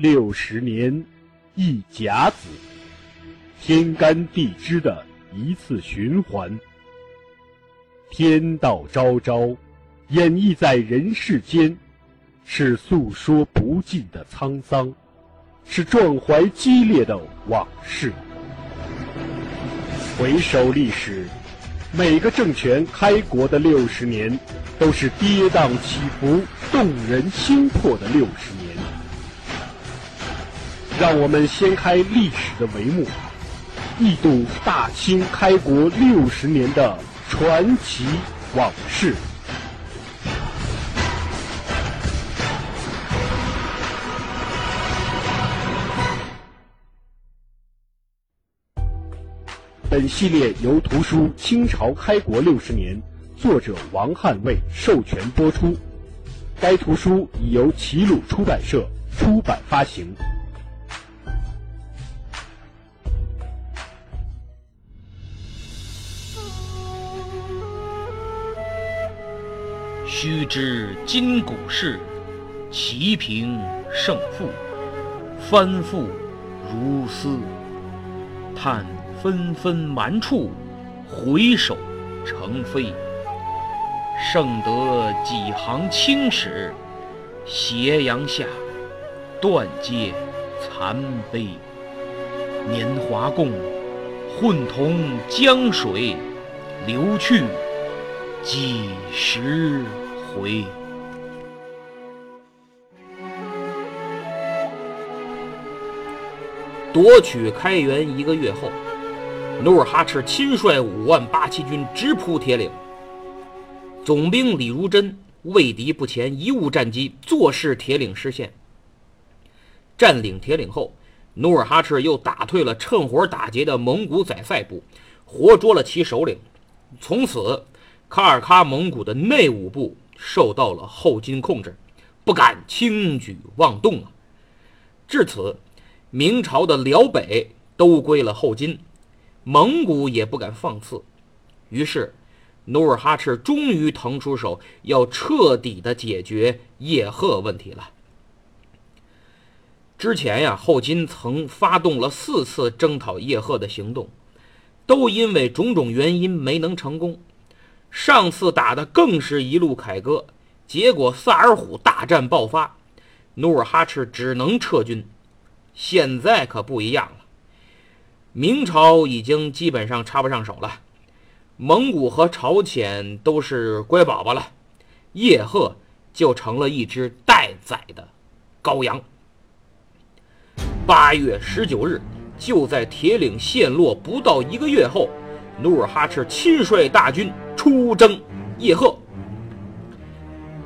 六十年一甲子，天干地支的一次循环。天道昭昭，演绎在人世间，是诉说不尽的沧桑，是壮怀激烈的往事。回首历史，每个政权开国的六十年，都是跌宕起伏、动人心魄的六十年。让我们掀开历史的帷幕，一睹大清开国六十年的传奇往事。本系列由图书《清朝开国六十年》作者王汉卫授权播出，该图书已由齐鲁出版社出版发行。须知今古事，齐平胜负，翻覆如丝。叹纷纷蛮处，回首成飞。剩得几行青史，斜阳下，断阶残碑。年华共，混同江水，流去几时？回。夺取开元一个月后，努尔哈赤亲率五万八旗军直扑铁岭。总兵李如珍畏敌不前，贻误战机，坐视铁岭失陷。占领铁岭后，努尔哈赤又打退了趁火打劫的蒙古宰塞部，活捉了其首领。从此，卡尔喀蒙古的内务部。受到了后金控制，不敢轻举妄动啊。至此，明朝的辽北都归了后金，蒙古也不敢放肆。于是，努尔哈赤终于腾出手，要彻底的解决叶赫问题了。之前呀，后金曾发动了四次征讨叶赫的行动，都因为种种原因没能成功。上次打的更是一路凯歌，结果萨尔浒大战爆发，努尔哈赤只能撤军。现在可不一样了，明朝已经基本上插不上手了，蒙古和朝鲜都是乖宝宝了，叶赫就成了一只待宰的羔羊。八月十九日，就在铁岭陷落不到一个月后，努尔哈赤亲率大军。出征叶赫，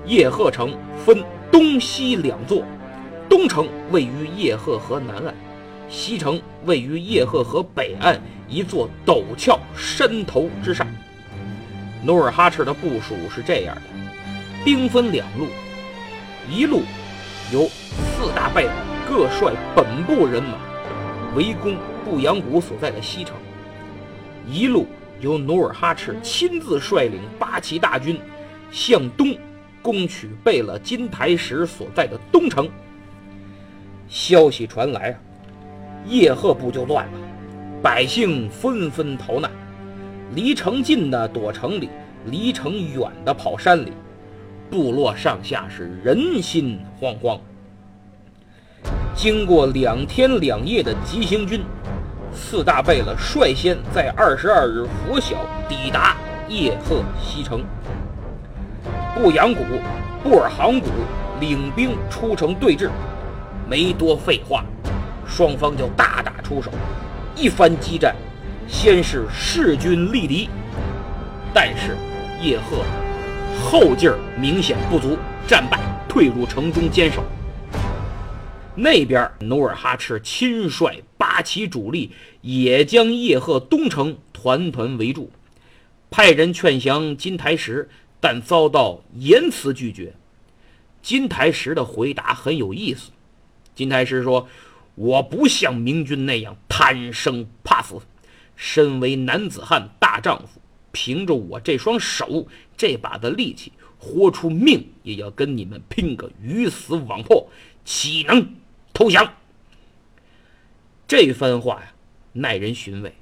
叶赫城分东西两座，东城位于叶赫河南岸，西城位于叶赫河北岸一座陡峭山头之上。努尔哈赤的部署是这样的：兵分两路，一路由四大败党各率本部人马围攻布阳谷所在的西城，一路。由努尔哈赤亲自率领八旗大军向东攻取贝勒金台石所在的东城。消息传来啊，叶赫部就乱了，百姓纷纷逃难，离城近的躲城里，离城远的跑山里，部落上下是人心惶惶。经过两天两夜的急行军。四大贝勒率先在二十二日拂晓抵达叶赫西城。布阳谷、布尔杭谷领兵出城对峙，没多废话，双方就大打出手，一番激战，先是势均力敌，但是叶赫后劲儿明显不足，战败退入城中坚守。那边，努尔哈赤亲率八旗主力也将叶赫东城团团围住，派人劝降金台石，但遭到严词拒绝。金台石的回答很有意思。金台石说：“我不像明军那样贪生怕死，身为男子汉大丈夫，凭着我这双手这把的力气，豁出命也要跟你们拼个鱼死网破，岂能？”投降。这番话呀，耐人寻味，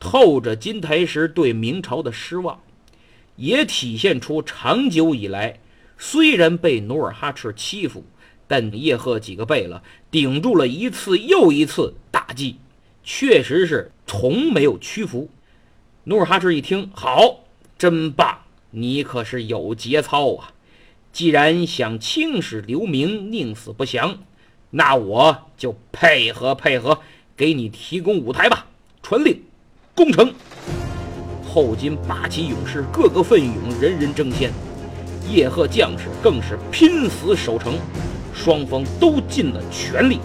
透着金台石对明朝的失望，也体现出长久以来虽然被努尔哈赤欺负，但叶赫几个贝勒顶住了一次又一次打击，确实是从没有屈服。努尔哈赤一听，好，真棒，你可是有节操啊！既然想青史留名，宁死不降。那我就配合配合，给你提供舞台吧。传令，攻城。后金八旗勇士个个奋勇，人人争先。叶赫将士更是拼死守城，双方都尽了全力。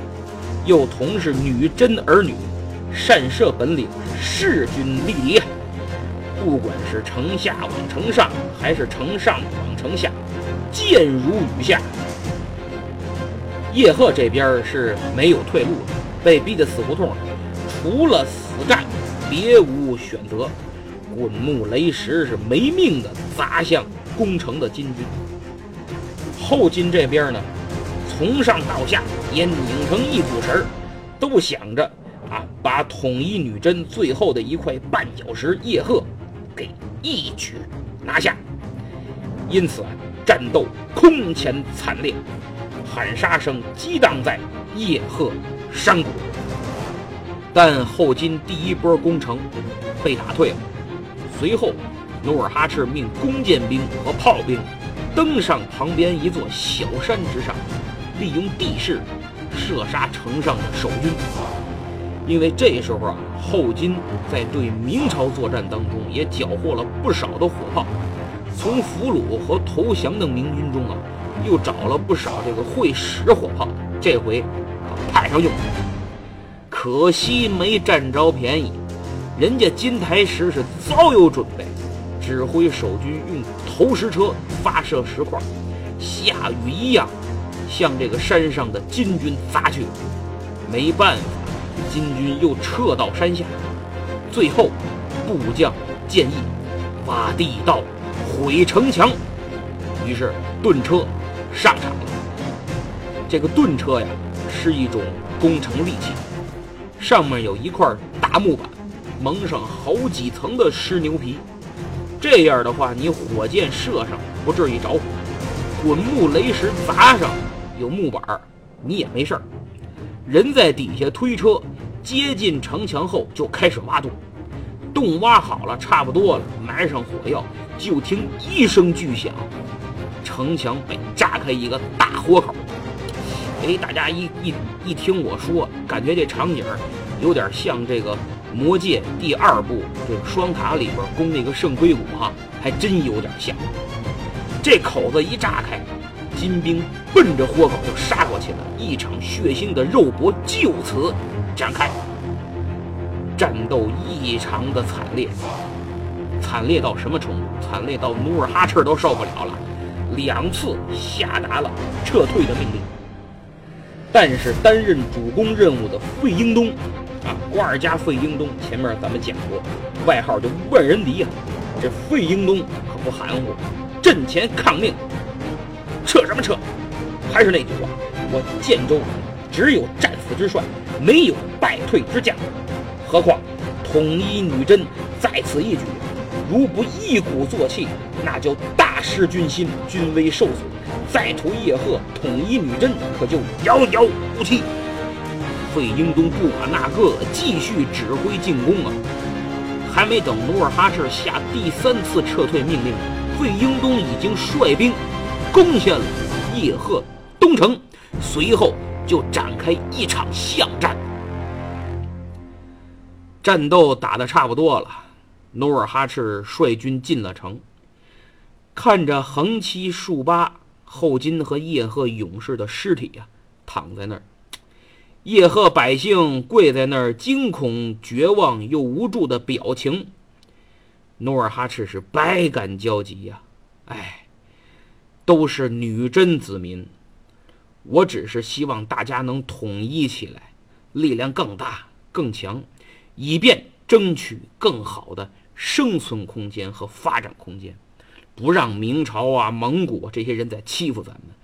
又同是女真儿女，善射本领，势均力敌。不管是城下往城上，还是城上往城下，箭如雨下。叶赫这边是没有退路的，被逼得死胡同，除了死战，别无选择。滚木雷石是没命的砸向攻城的金军。后金这边呢，从上到下也拧成一股绳儿，都想着啊，把统一女真最后的一块绊脚石叶赫给一举拿下。因此啊，战斗空前惨烈。喊杀声激荡在叶赫山谷，但后金第一波攻城被打退了。随后，努尔哈赤命弓箭兵和炮兵登上旁边一座小山之上，利用地势射杀城上的守军。因为这时候啊，后金在对明朝作战当中也缴获了不少的火炮，从俘虏和投降的明军中啊。又找了不少这个会使火炮，这回派上用场。可惜没占着便宜，人家金台石是早有准备，指挥守军用投石车发射石块，下雨一样向这个山上的金军砸去。没办法，金军又撤到山下。最后，部将建议挖地道毁城墙，于是 顿车。上场了。这个盾车呀，是一种工程利器，上面有一块大木板，蒙上好几层的湿牛皮。这样的话，你火箭射上不至于着火，滚木雷石砸上有木板，你也没事儿。人在底下推车，接近城墙后就开始挖洞。洞挖好了，差不多了，埋上火药，就听一声巨响。城墙被炸开一个大豁口，哎，大家一一一听我说，感觉这场景有点像这个《魔戒》第二部这个双塔里边攻那个圣盔谷哈，还真有点像。这口子一炸开，金兵奔着豁口就杀过去了，一场血腥的肉搏就此展开。战斗异常的惨烈，惨烈到什么程度？惨烈到努尔哈赤都受不了了。两次下达了撤退的命令，但是担任主攻任务的费英东，啊，瓜尔佳费英东，前面咱们讲过，外号叫万人敌啊。这费英东可不含糊，阵前抗命，撤什么撤？还是那句话，我建州只有战死之帅，没有败退之将，何况统一女真在此一举。如不一鼓作气，那就大失军心，军威受损。再图叶赫统一女真，可就遥遥无期。费英东不管那个，继续指挥进攻啊！还没等努尔哈赤下第三次撤退命令，费英东已经率兵攻下了叶赫东城，随后就展开一场巷战。战斗打得差不多了。努尔哈赤率军进了城，看着横七竖八后金和叶赫勇士的尸体呀，躺在那儿，叶赫百姓跪在那儿，惊恐、绝望又无助的表情。努尔哈赤是百感交集呀，哎，都是女真子民，我只是希望大家能统一起来，力量更大、更强，以便争取更好的。生存空间和发展空间，不让明朝啊、蒙古这些人在欺负咱们，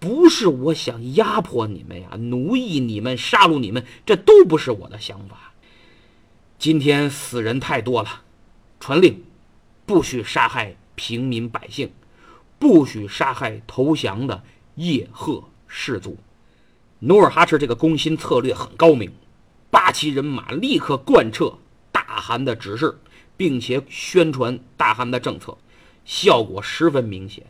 不是我想压迫你们呀，奴役你们，杀戮你们，这都不是我的想法。今天死人太多了，传令，不许杀害平民百姓，不许杀害投降的叶赫氏族。努尔哈赤这个攻心策略很高明，八旗人马立刻贯彻大汗的指示，并且宣传大汗的政策，效果十分明显，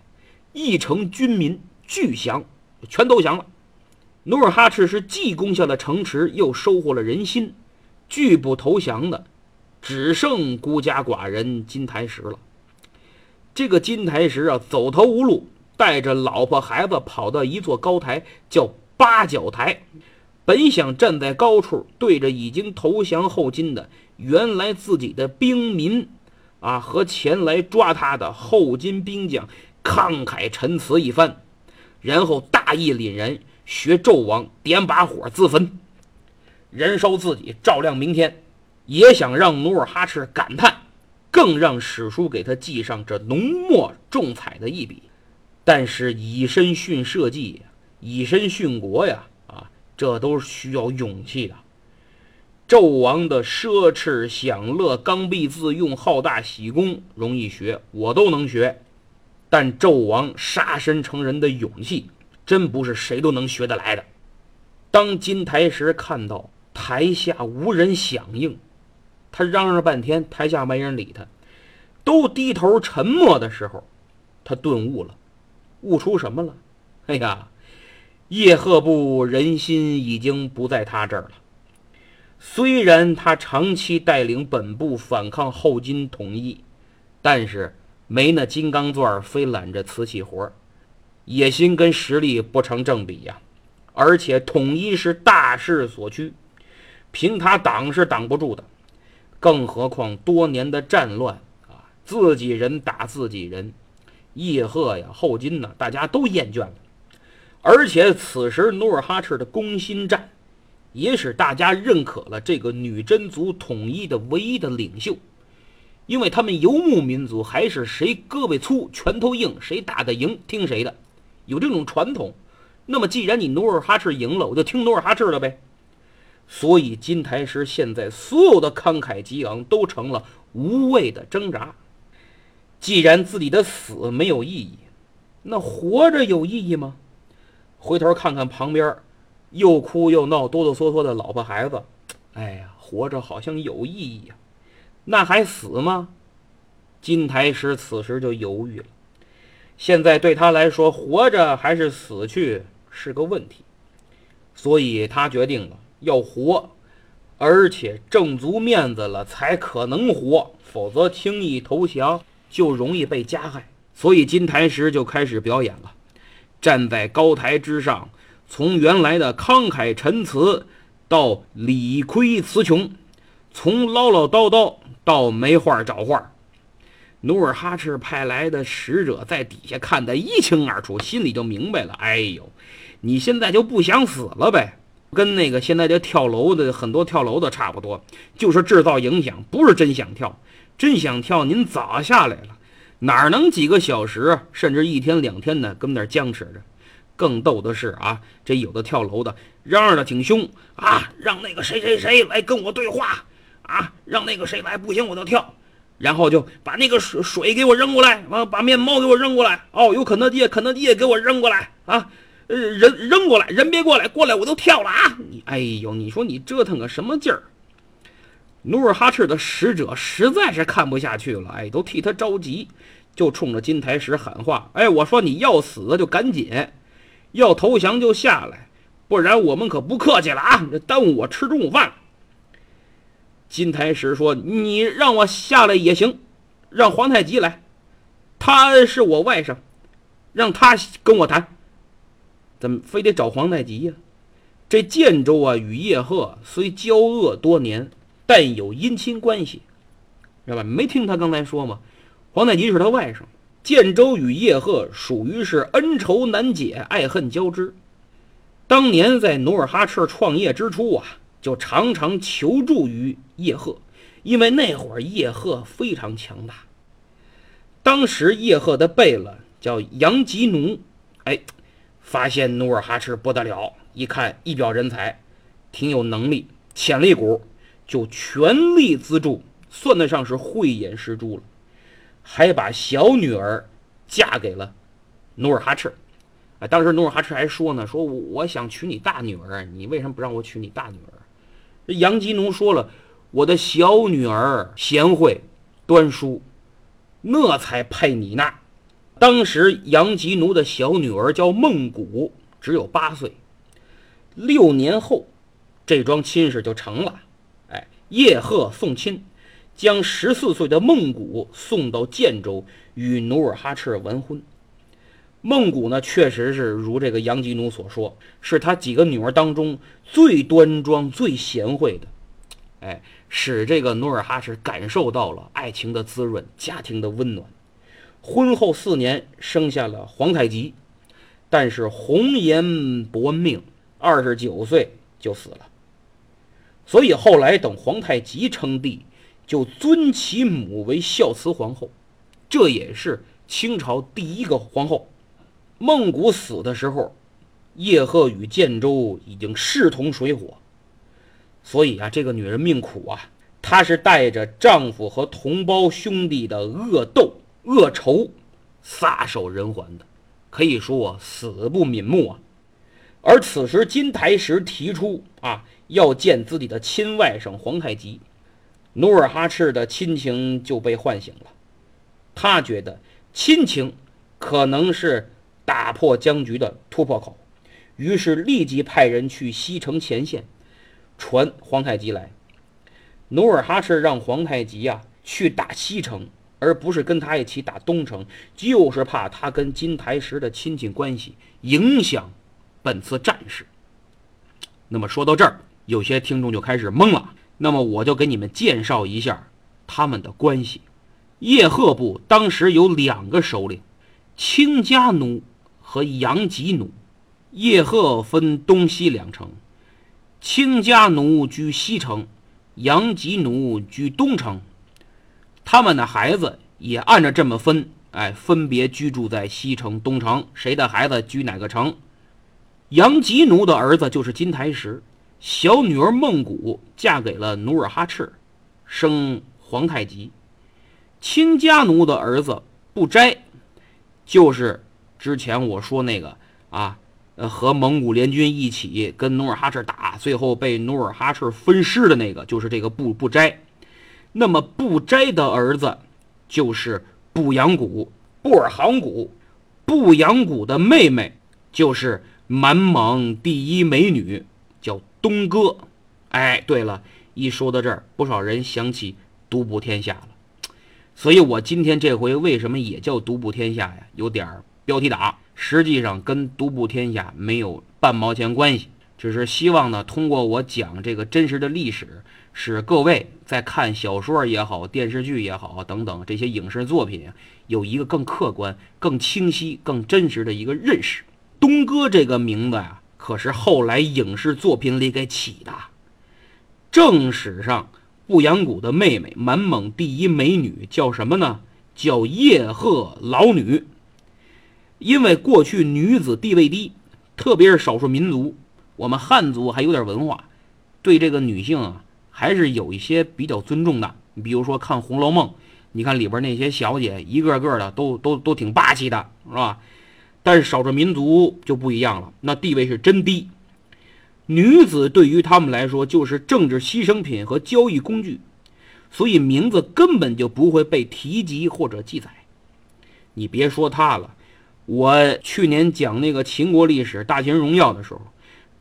一城军民。俱降，全投降了。努尔哈赤是既攻下了城池，又收获了人心。拒不投降的，只剩孤家寡人金台石了。这个金台石啊，走投无路，带着老婆孩子跑到一座高台，叫八角台。本想站在高处，对着已经投降后金的原来自己的兵民啊和前来抓他的后金兵将慷慨陈词一番。然后大义凛然，学纣王点把火自焚，燃烧自己，照亮明天，也想让努尔哈赤感叹，更让史书给他记上这浓墨重彩的一笔。但是以身殉社稷，以身殉国呀，啊，这都是需要勇气的。纣王的奢侈享乐、刚愎自用、好大喜功，容易学，我都能学。但纣王杀身成仁的勇气，真不是谁都能学得来的。当金台石看到台下无人响应，他嚷嚷半天，台下没人理他，都低头沉默的时候，他顿悟了，悟出什么了？哎呀，叶赫部人心已经不在他这儿了。虽然他长期带领本部反抗后金统一，但是。没那金刚钻，非揽着瓷器活野心跟实力不成正比呀。而且统一是大势所趋，凭他挡是挡不住的。更何况多年的战乱啊，自己人打自己人，叶赫呀、后金呢，大家都厌倦了。而且此时努尔哈赤的攻心战，也使大家认可了这个女真族统一的唯一的领袖。因为他们游牧民族还是谁胳膊粗拳头硬，谁打得赢听谁的，有这种传统。那么既然你努尔哈赤赢了，我就听努尔哈赤的呗。所以金台石现在所有的慷慨激昂都成了无谓的挣扎。既然自己的死没有意义，那活着有意义吗？回头看看旁边又哭又闹、哆哆嗦嗦的老婆孩子，哎呀，活着好像有意义呀。那还死吗？金台石此时就犹豫了。现在对他来说，活着还是死去是个问题，所以他决定了要活，而且挣足面子了才可能活，否则轻易投降就容易被加害。所以金台石就开始表演了，站在高台之上，从原来的慷慨陈词到理亏词穷，从唠唠叨叨。到没话找话，努尔哈赤派来的使者在底下看得一清二楚，心里就明白了。哎呦，你现在就不想死了呗？跟那个现在这跳楼的很多跳楼的差不多，就是制造影响，不是真想跳。真想跳，您早下来了，哪能几个小时，甚至一天两天呢？跟那儿僵持着。更逗的是啊，这有的跳楼的嚷嚷的挺凶啊，让那个谁谁谁来跟我对话。啊，让那个谁来不行，我就跳，然后就把那个水水给我扔过来，完把面包给我扔过来，哦，有肯德基，肯德基也给我扔过来啊，呃，人扔过来，人别过来，过来我都跳了啊！你哎呦，你说你折腾个什么劲儿？努尔哈赤的使者实在是看不下去了，哎，都替他着急，就冲着金台石喊话：“哎，我说你要死就赶紧，要投降就下来，不然我们可不客气了啊！这耽误我吃中午饭。”金台石说：“你让我下来也行，让皇太极来，他是我外甥，让他跟我谈。怎么非得找皇太极呀？这建州啊，与叶赫虽交恶多年，但有姻亲关系，知道吧？没听他刚才说吗？皇太极是他外甥，建州与叶赫属于是恩仇难解，爱恨交织。当年在努尔哈赤创业之初啊。”就常常求助于叶赫，因为那会儿叶赫非常强大。当时叶赫的贝勒叫杨吉奴，哎，发现努尔哈赤不得了，一看一表人才，挺有能力，潜力股，就全力资助，算得上是慧眼识珠了，还把小女儿嫁给了努尔哈赤。啊，当时努尔哈赤还说呢，说我想娶你大女儿，你为什么不让我娶你大女儿？这杨吉奴说了，我的小女儿贤惠端淑，那才配你呢。当时杨吉奴的小女儿叫孟古，只有八岁。六年后，这桩亲事就成了。哎，叶赫送亲，将十四岁的孟古送到建州，与努尔哈赤完婚。孟古呢，确实是如这个杨吉奴所说，是他几个女儿当中最端庄、最贤惠的。哎，使这个努尔哈赤感受到了爱情的滋润、家庭的温暖。婚后四年，生下了皇太极，但是红颜薄命，二十九岁就死了。所以后来等皇太极称帝，就尊其母为孝慈皇后，这也是清朝第一个皇后。孟古死的时候，叶赫与建州已经势同水火，所以啊，这个女人命苦啊，她是带着丈夫和同胞兄弟的恶斗、恶仇，撒手人寰的，可以说死不瞑目啊。而此时金台石提出啊，要见自己的亲外甥皇太极，努尔哈赤的亲情就被唤醒了，他觉得亲情可能是。打破僵局的突破口，于是立即派人去西城前线，传皇太极来。努尔哈赤让皇太极呀去打西城，而不是跟他一起打东城，就是怕他跟金台石的亲戚关系影响本次战事。那么说到这儿，有些听众就开始懵了。那么我就给你们介绍一下他们的关系。叶赫部当时有两个首领，清家奴。和杨吉奴，叶赫分东西两城，清家奴居西城，杨吉奴居东城。他们的孩子也按照这么分，哎，分别居住在西城、东城。谁的孩子居哪个城？杨吉奴的儿子就是金台石，小女儿孟古嫁给了努尔哈赤，生皇太极。亲家奴的儿子不斋，就是。之前我说那个啊，呃，和蒙古联军一起跟努尔哈赤打，最后被努尔哈赤分尸的那个，就是这个布布斋。那么布斋的儿子就是布扬古、布尔杭古，布扬古的妹妹就是满蒙第一美女，叫东哥。哎，对了，一说到这儿，不少人想起独步天下了。所以我今天这回为什么也叫独步天下呀？有点儿。标题党实际上跟独步天下没有半毛钱关系，只是希望呢，通过我讲这个真实的历史，使各位在看小说也好、电视剧也好等等这些影视作品，有一个更客观、更清晰、更真实的一个认识。东哥这个名字呀，可是后来影视作品里给起的。正史上，不阳谷的妹妹，满蒙第一美女叫什么呢？叫叶赫老女。因为过去女子地位低，特别是少数民族，我们汉族还有点文化，对这个女性啊还是有一些比较尊重的。你比如说看《红楼梦》，你看里边那些小姐一个个的都都都挺霸气的，是吧？但是少数民族就不一样了，那地位是真低。女子对于他们来说就是政治牺牲品和交易工具，所以名字根本就不会被提及或者记载。你别说她了。我去年讲那个秦国历史《大秦荣耀》的时候，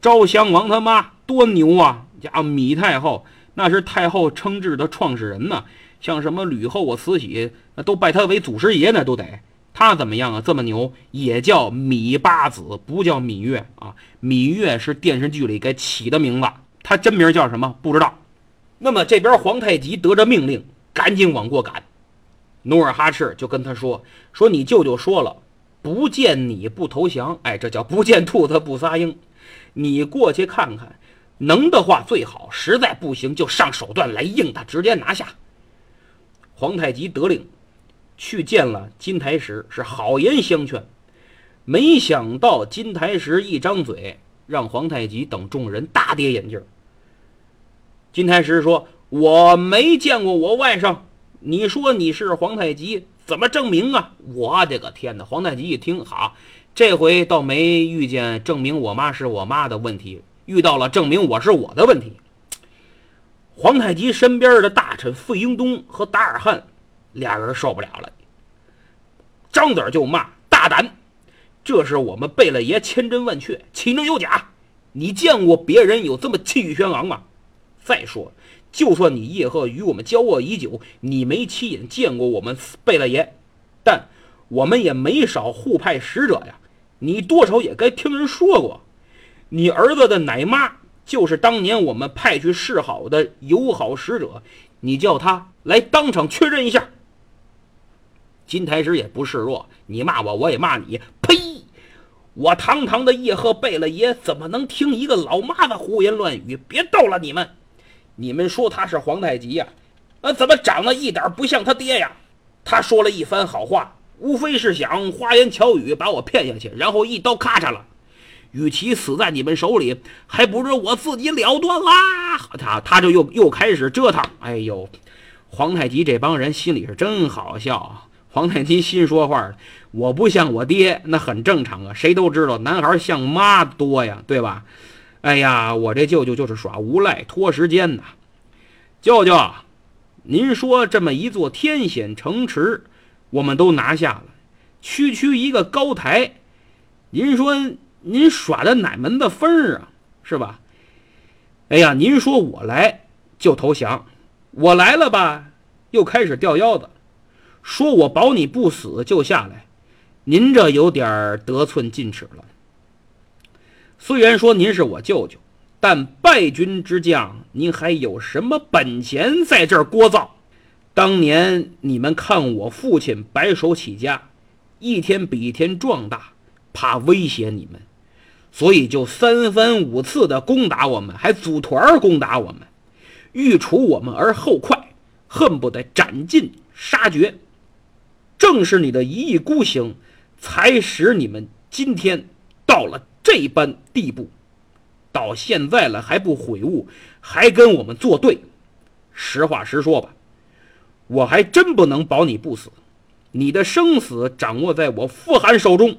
昭襄王他妈多牛啊！家芈太后那是太后称制的创始人呢，像什么吕后啊、慈禧，那都拜他为祖师爷呢，都得他怎么样啊？这么牛，也叫芈八子，不叫芈月啊。芈月是电视剧里给起的名字，他真名叫什么不知道。那么这边皇太极得着命令，赶紧往过赶。努尔哈赤就跟他说：“说你舅舅说了。”不见你不投降，哎，这叫不见兔子不撒鹰。你过去看看，能的话最好，实在不行就上手段来硬他，直接拿下。皇太极得令，去见了金台石，是好言相劝。没想到金台石一张嘴，让皇太极等众人大跌眼镜。金台石说：“我没见过我外甥，你说你是皇太极，怎么证明啊？”我的个天哪！皇太极一听，好，这回倒没遇见证明我妈是我妈的问题，遇到了证明我是我的问题。皇太极身边的大臣费英东和达尔汉俩人受不了了，张嘴就骂：“大胆！这是我们贝勒爷千真万确，岂能有假？你见过别人有这么气宇轩昂吗？”再说，就算你叶赫与我们交恶已久，你没亲眼见过我们贝勒爷，但我们也没少互派使者呀。你多少也该听人说过，你儿子的奶妈就是当年我们派去示好的友好使者，你叫他来当场确认一下。金台石也不示弱，你骂我，我也骂你。呸！我堂堂的叶赫贝勒爷怎么能听一个老妈子胡言乱语？别逗了，你们。你们说他是皇太极呀？呃，怎么长得一点不像他爹呀？他说了一番好话，无非是想花言巧语把我骗下去，然后一刀咔嚓了。与其死在你们手里，还不如我自己了断啦！他他就又又开始折腾。哎呦，皇太极这帮人心里是真好笑啊。皇太极心说话我不像我爹，那很正常啊。谁都知道，男孩像妈多呀，对吧？哎呀，我这舅舅就是耍无赖、拖时间呐！舅舅，您说这么一座天险城池，我们都拿下了，区区一个高台，您说您耍的哪门子风啊？是吧？哎呀，您说我来就投降，我来了吧，又开始吊腰子，说我保你不死就下来，您这有点得寸进尺了。虽然说您是我舅舅，但败军之将，您还有什么本钱在这儿聒噪？当年你们看我父亲白手起家，一天比一天壮大，怕威胁你们，所以就三番五次的攻打我们，还组团攻打我们，欲除我们而后快，恨不得斩尽杀绝。正是你的一意孤行，才使你们今天到了。这般地步，到现在了还不悔悟，还跟我们作对。实话实说吧，我还真不能保你不死。你的生死掌握在我傅寒手中。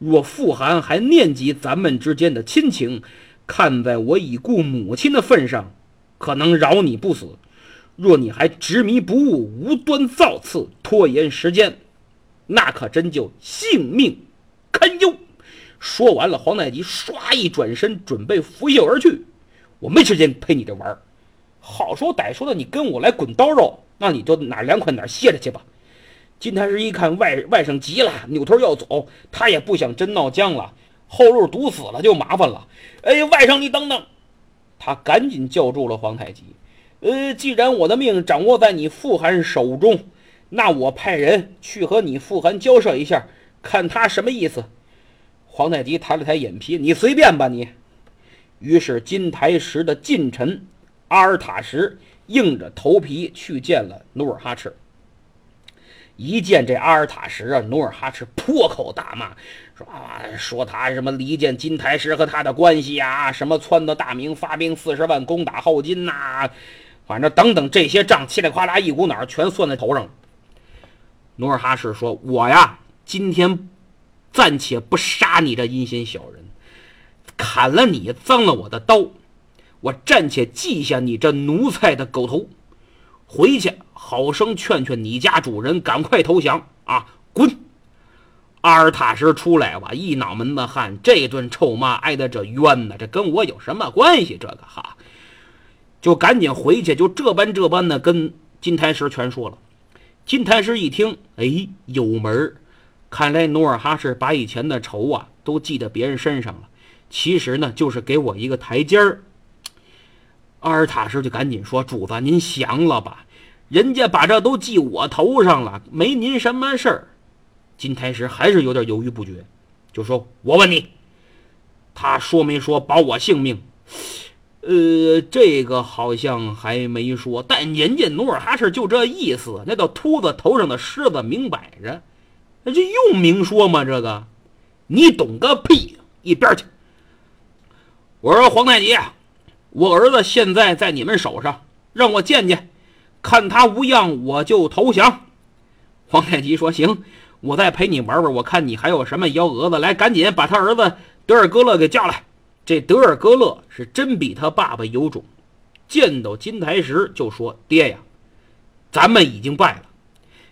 若傅寒还念及咱们之间的亲情，看在我已故母亲的份上，可能饶你不死。若你还执迷不悟，无端造次，拖延时间，那可真就性命堪忧。说完了，皇太极唰一转身，准备拂袖而去。我没时间陪你这玩儿，好说歹说的，你跟我来滚刀肉，那你就哪凉快哪歇着去吧。金太师一看外外甥急了，扭头要走，他也不想真闹僵了，后路堵死了就麻烦了。哎，外甥你等等，他赶紧叫住了皇太极。呃，既然我的命掌握在你傅寒手中，那我派人去和你傅寒交涉一下，看他什么意思。皇太极抬了抬眼皮：“你随便吧，你。”于是金台石的近臣阿尔塔什硬着头皮去见了努尔哈赤。一见这阿尔塔什啊，努尔哈赤破口大骂，说啊，说他什么离间金台石和他的关系呀，什么撺掇大明发兵四十万攻打后金呐，反正等等这些账，嘁里呱啦一股脑全算在头上。努尔哈赤说：“我呀，今天。”暂且不杀你这阴险小人，砍了你，脏了我的刀，我暂且记下你这奴才的狗头，回去好生劝劝你家主人，赶快投降啊！滚！阿尔塔什出来吧，一脑门子汗，这顿臭骂挨的这冤呐，这跟我有什么关系？这个哈，就赶紧回去，就这般这般的跟金台石全说了。金台石一听，哎，有门儿。看来努尔哈赤把以前的仇啊都记在别人身上了，其实呢就是给我一个台阶儿。阿尔塔什就赶紧说：“主子，您降了吧，人家把这都记我头上了，没您什么事儿。”金台石还是有点犹豫不决，就说：“我问你，他说没说保我性命？”呃，这个好像还没说，但人家努尔哈赤就这意思，那叫秃子头上的虱子明摆着。那这用明说吗？这个，你懂个屁！一边去！我说皇太极，我儿子现在在你们手上，让我见见，看他无恙，我就投降。皇太极说：“行，我再陪你玩玩，我看你还有什么幺蛾子。来，赶紧把他儿子德尔格勒给叫来。”这德尔格勒是真比他爸爸有种，见到金台石就说：“爹呀，咱们已经败了，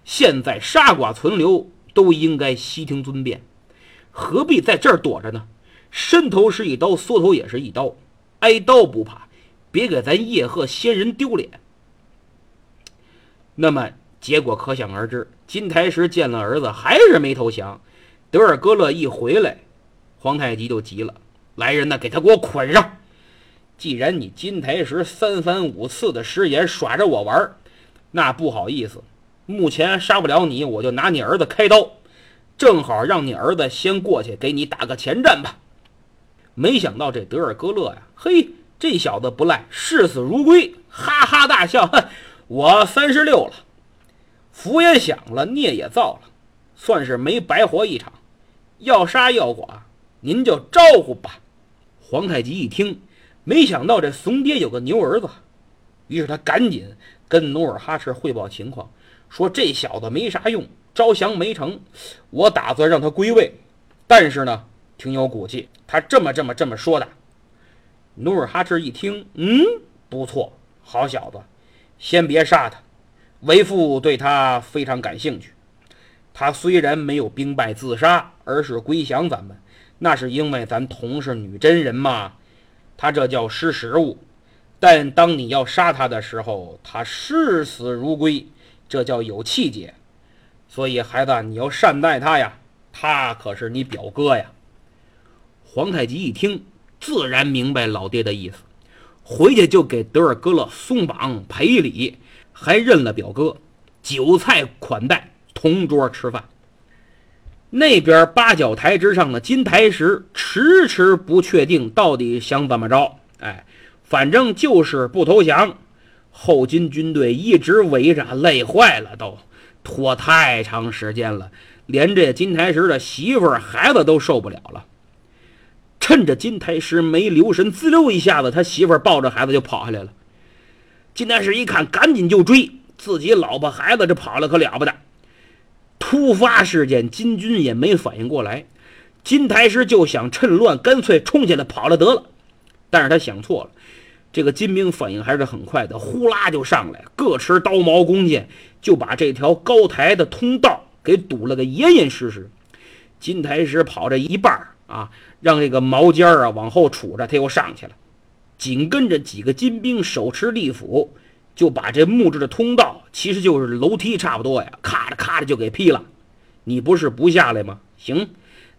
现在杀剐存留都应该悉听尊便，何必在这儿躲着呢？伸头是一刀，缩头也是一刀，挨刀不怕，别给咱叶赫先人丢脸。”那么结果可想而知，金台石见了儿子还是没投降。德尔格勒一回来，皇太极就急了。来人呐，给他给我捆上！既然你金台石三番五次的食言耍着我玩那不好意思，目前杀不了你，我就拿你儿子开刀，正好让你儿子先过去给你打个前站吧。没想到这德尔格勒呀，嘿，这小子不赖，视死如归，哈哈大笑。哼，我三十六了，福也享了，孽也造了，算是没白活一场。要杀要剐，您就招呼吧。皇太极一听，没想到这怂爹有个牛儿子，于是他赶紧跟努尔哈赤汇报情况，说这小子没啥用，招降没成，我打算让他归位，但是呢，挺有骨气，他这么这么这么说的。努尔哈赤一听，嗯，不错，好小子，先别杀他，为父对他非常感兴趣。他虽然没有兵败自杀，而是归降咱们。那是因为咱同是女真人嘛，他这叫识时务。但当你要杀他的时候，他视死如归，这叫有气节。所以孩子，你要善待他呀，他可是你表哥呀。皇太极一听，自然明白老爹的意思，回去就给德尔戈勒松绑赔礼，还认了表哥，酒菜款待，同桌吃饭。那边八角台之上的金台石迟迟不确定到底想怎么着，哎，反正就是不投降。后金军队一直围着，累坏了，都拖太长时间了，连这金台石的媳妇儿、孩子都受不了了。趁着金台石没留神，滋溜一下子，他媳妇儿抱着孩子就跑下来了。金台石一看，赶紧就追，自己老婆孩子这跑了可了不得。突发事件，金军也没反应过来。金台石就想趁乱，干脆冲下来跑了得了。但是他想错了，这个金兵反应还是很快的，呼啦就上来，各持刀矛弓箭，就把这条高台的通道给堵了个严严实实。金台石跑这一半啊，让这个矛尖啊往后杵着，他又上去了。紧跟着几个金兵手持利斧。就把这木质的通道，其实就是楼梯差不多呀，咔嚓咔嚓就给劈了。你不是不下来吗？行，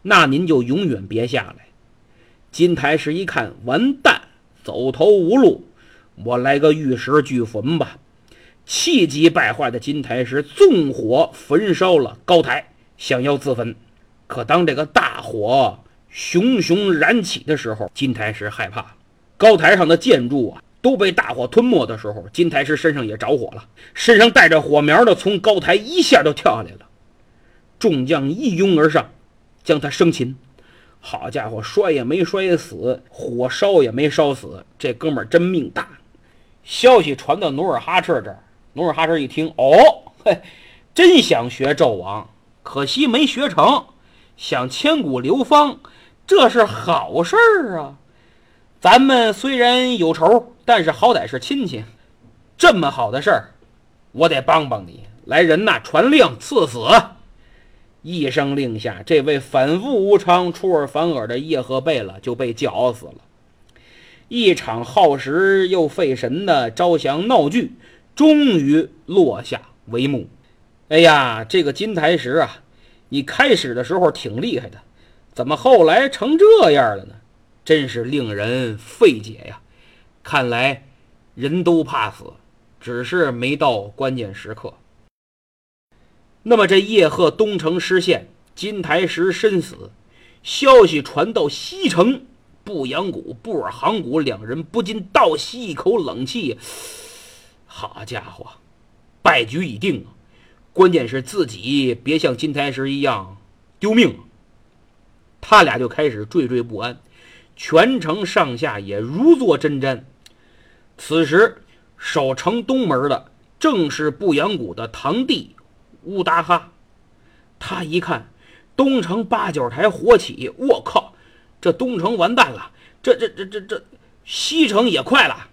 那您就永远别下来。金台石一看，完蛋，走投无路，我来个玉石俱焚吧。气急败坏的金台石纵火焚烧了高台，想要自焚。可当这个大火熊熊燃起的时候，金台石害怕，高台上的建筑啊。都被大火吞没的时候，金台石身上也着火了，身上带着火苗的从高台一下就跳下来了。众将一拥而上，将他生擒。好家伙，摔也没摔死，火烧也没烧死，这哥们儿真命大。消息传到努尔哈赤这儿，努尔哈赤一听，哦，嘿，真想学纣王，可惜没学成，想千古流芳，这是好事儿啊。咱们虽然有仇，但是好歹是亲戚。这么好的事儿，我得帮帮你。来人呐，传令赐死！一声令下，这位反复无常、出尔反尔的叶赫贝勒就被绞死了。一场耗时又费神的招降闹剧，终于落下帷幕。哎呀，这个金台石啊，你开始的时候挺厉害的，怎么后来成这样了呢？真是令人费解呀！看来人都怕死，只是没到关键时刻。那么这叶赫东城失陷，金台石身死，消息传到西城，步阳谷、布尔杭谷两人不禁倒吸一口冷气。好家伙，败局已定啊！关键是自己别像金台石一样丢命。他俩就开始惴惴不安，全城上下也如坐针毡。此时守城东门的正是不阳谷的堂弟乌达哈，他一看东城八角台火起，我靠，这东城完蛋了，这这这这这西城也快了，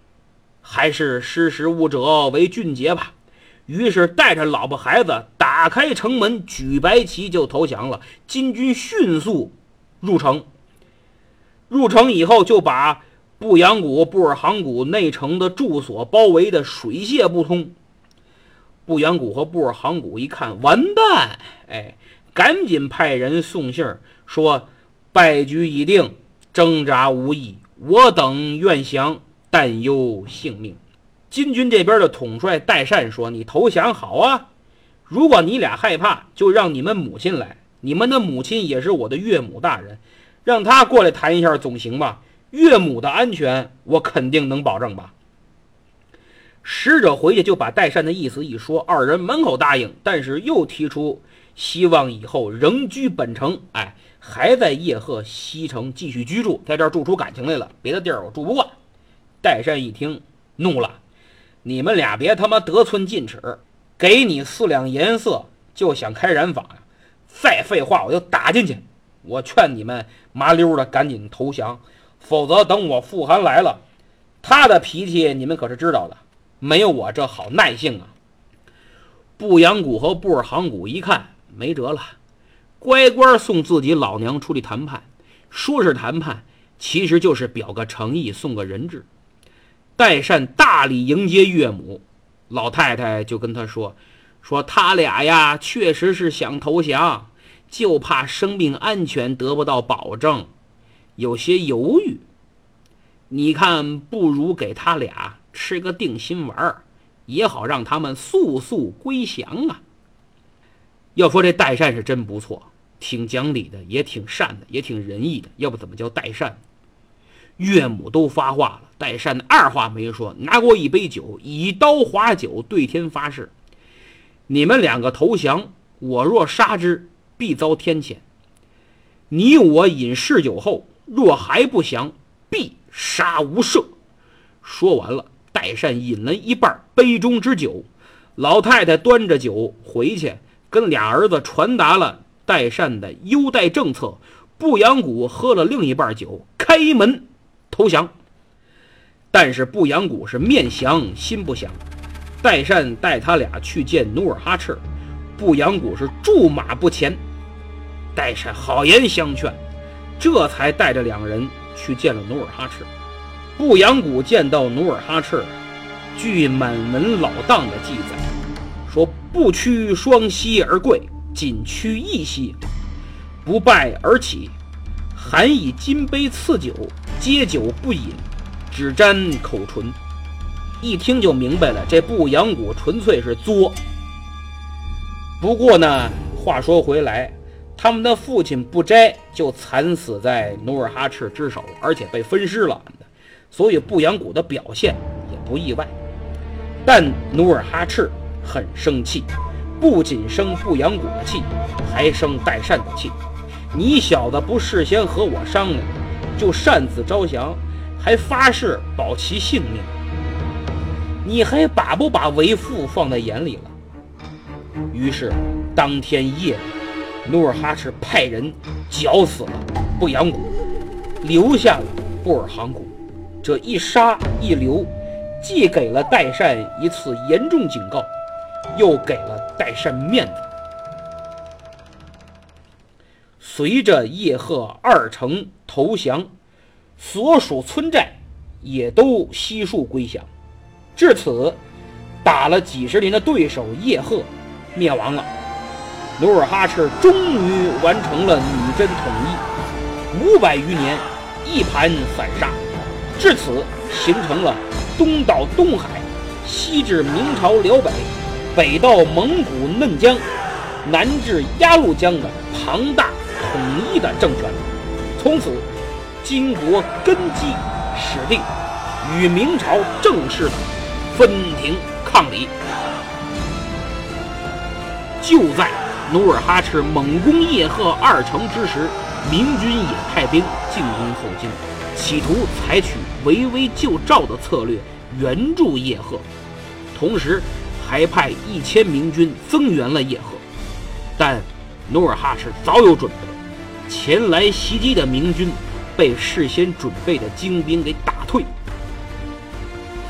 还是识时务者为俊杰吧。于是带着老婆孩子打开城门，举白旗就投降了。金军迅速入城，入城以后就把布阳谷、布尔杭谷内城的住所包围的水泄不通。布阳谷和布尔杭谷一看完蛋，哎，赶紧派人送信儿说败局已定，挣扎无益，我等愿降，但忧性命。金军这边的统帅代善说：“你投降好啊，如果你俩害怕，就让你们母亲来。你们的母亲也是我的岳母大人，让他过来谈一下总行吧。岳母的安全，我肯定能保证吧。”使者回去就把代善的意思一说，二人满口答应，但是又提出希望以后仍居本城，哎，还在叶赫西城继续居住，在这儿住出感情来了，别的地儿我住不惯。代善一听，怒了。你们俩别他妈得寸进尺，给你四两颜色就想开染坊呀？再废话我就打进去！我劝你们麻溜的赶紧投降，否则等我富汗来了，他的脾气你们可是知道的，没有我这好耐性啊！布阳谷和布尔杭谷一看没辙了，乖乖送自己老娘出去谈判。说是谈判，其实就是表个诚意，送个人质。代善大礼迎接岳母，老太太就跟他说：“说他俩呀，确实是想投降，就怕生命安全得不到保证，有些犹豫。你看，不如给他俩吃个定心丸，也好让他们速速归降啊。”要说这代善是真不错，挺讲理的，也挺善的，也挺仁义的，要不怎么叫代善？岳母都发话了，代善二话没说，拿过一杯酒，以刀划酒，对天发誓：“你们两个投降，我若杀之，必遭天谴。你我饮嗜酒后，若还不降，必杀无赦。”说完了，代善饮了一半杯中之酒，老太太端着酒回去，跟俩儿子传达了代善的优待政策。不阳谷喝了另一半酒，开门。投降，但是不阳谷是面降心不降。代善带他俩去见努尔哈赤，不阳谷是驻马不前。代善好言相劝，这才带着两人去见了努尔哈赤。不阳谷见到努尔哈赤，据满文老档的记载，说不屈双膝而跪，仅屈一膝，不拜而起，含以金杯赐酒。接酒不饮，只沾口唇。一听就明白了，这不阳谷纯粹是作。不过呢，话说回来，他们的父亲不斋就惨死在努尔哈赤之手，而且被分尸了，所以不阳谷的表现也不意外。但努尔哈赤很生气，不仅生不阳谷的气，还生代善的气。你小子不事先和我商量？就擅自招降，还发誓保其性命，你还把不把为父放在眼里了？于是，当天夜里，努尔哈赤派人绞死了不阳谷，留下了布尔杭谷。这一杀一留，既给了代善一次严重警告，又给了代善面子。随着叶赫二城投降，所属村寨也都悉数归降。至此，打了几十年的对手叶赫灭亡了。努尔哈赤终于完成了女真统一，五百余年一盘散沙，至此形成了东到东海，西至明朝辽北，北到蒙古嫩江，南至鸭绿江的庞大。统一的政权，从此金国根基始定，与明朝正式的分庭抗礼。就在努尔哈赤猛攻叶赫二城之时，明军也派兵进攻后京，企图采取围魏救赵的策略援助叶赫，同时还派一千明军增援了叶赫。但努尔哈赤早有准备，前来袭击的明军被事先准备的精兵给打退，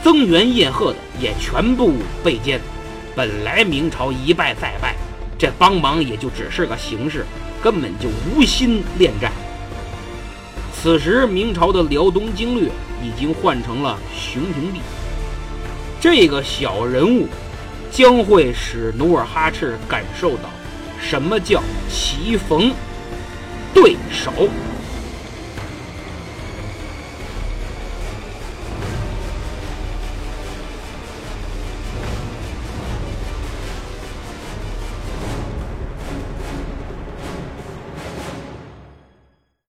增援叶赫的也全部被歼。本来明朝一败再败，这帮忙也就只是个形式。根本就无心恋战。此时，明朝的辽东经略已经换成了熊廷弼，这个小人物将会使努尔哈赤感受到什么叫棋逢对手。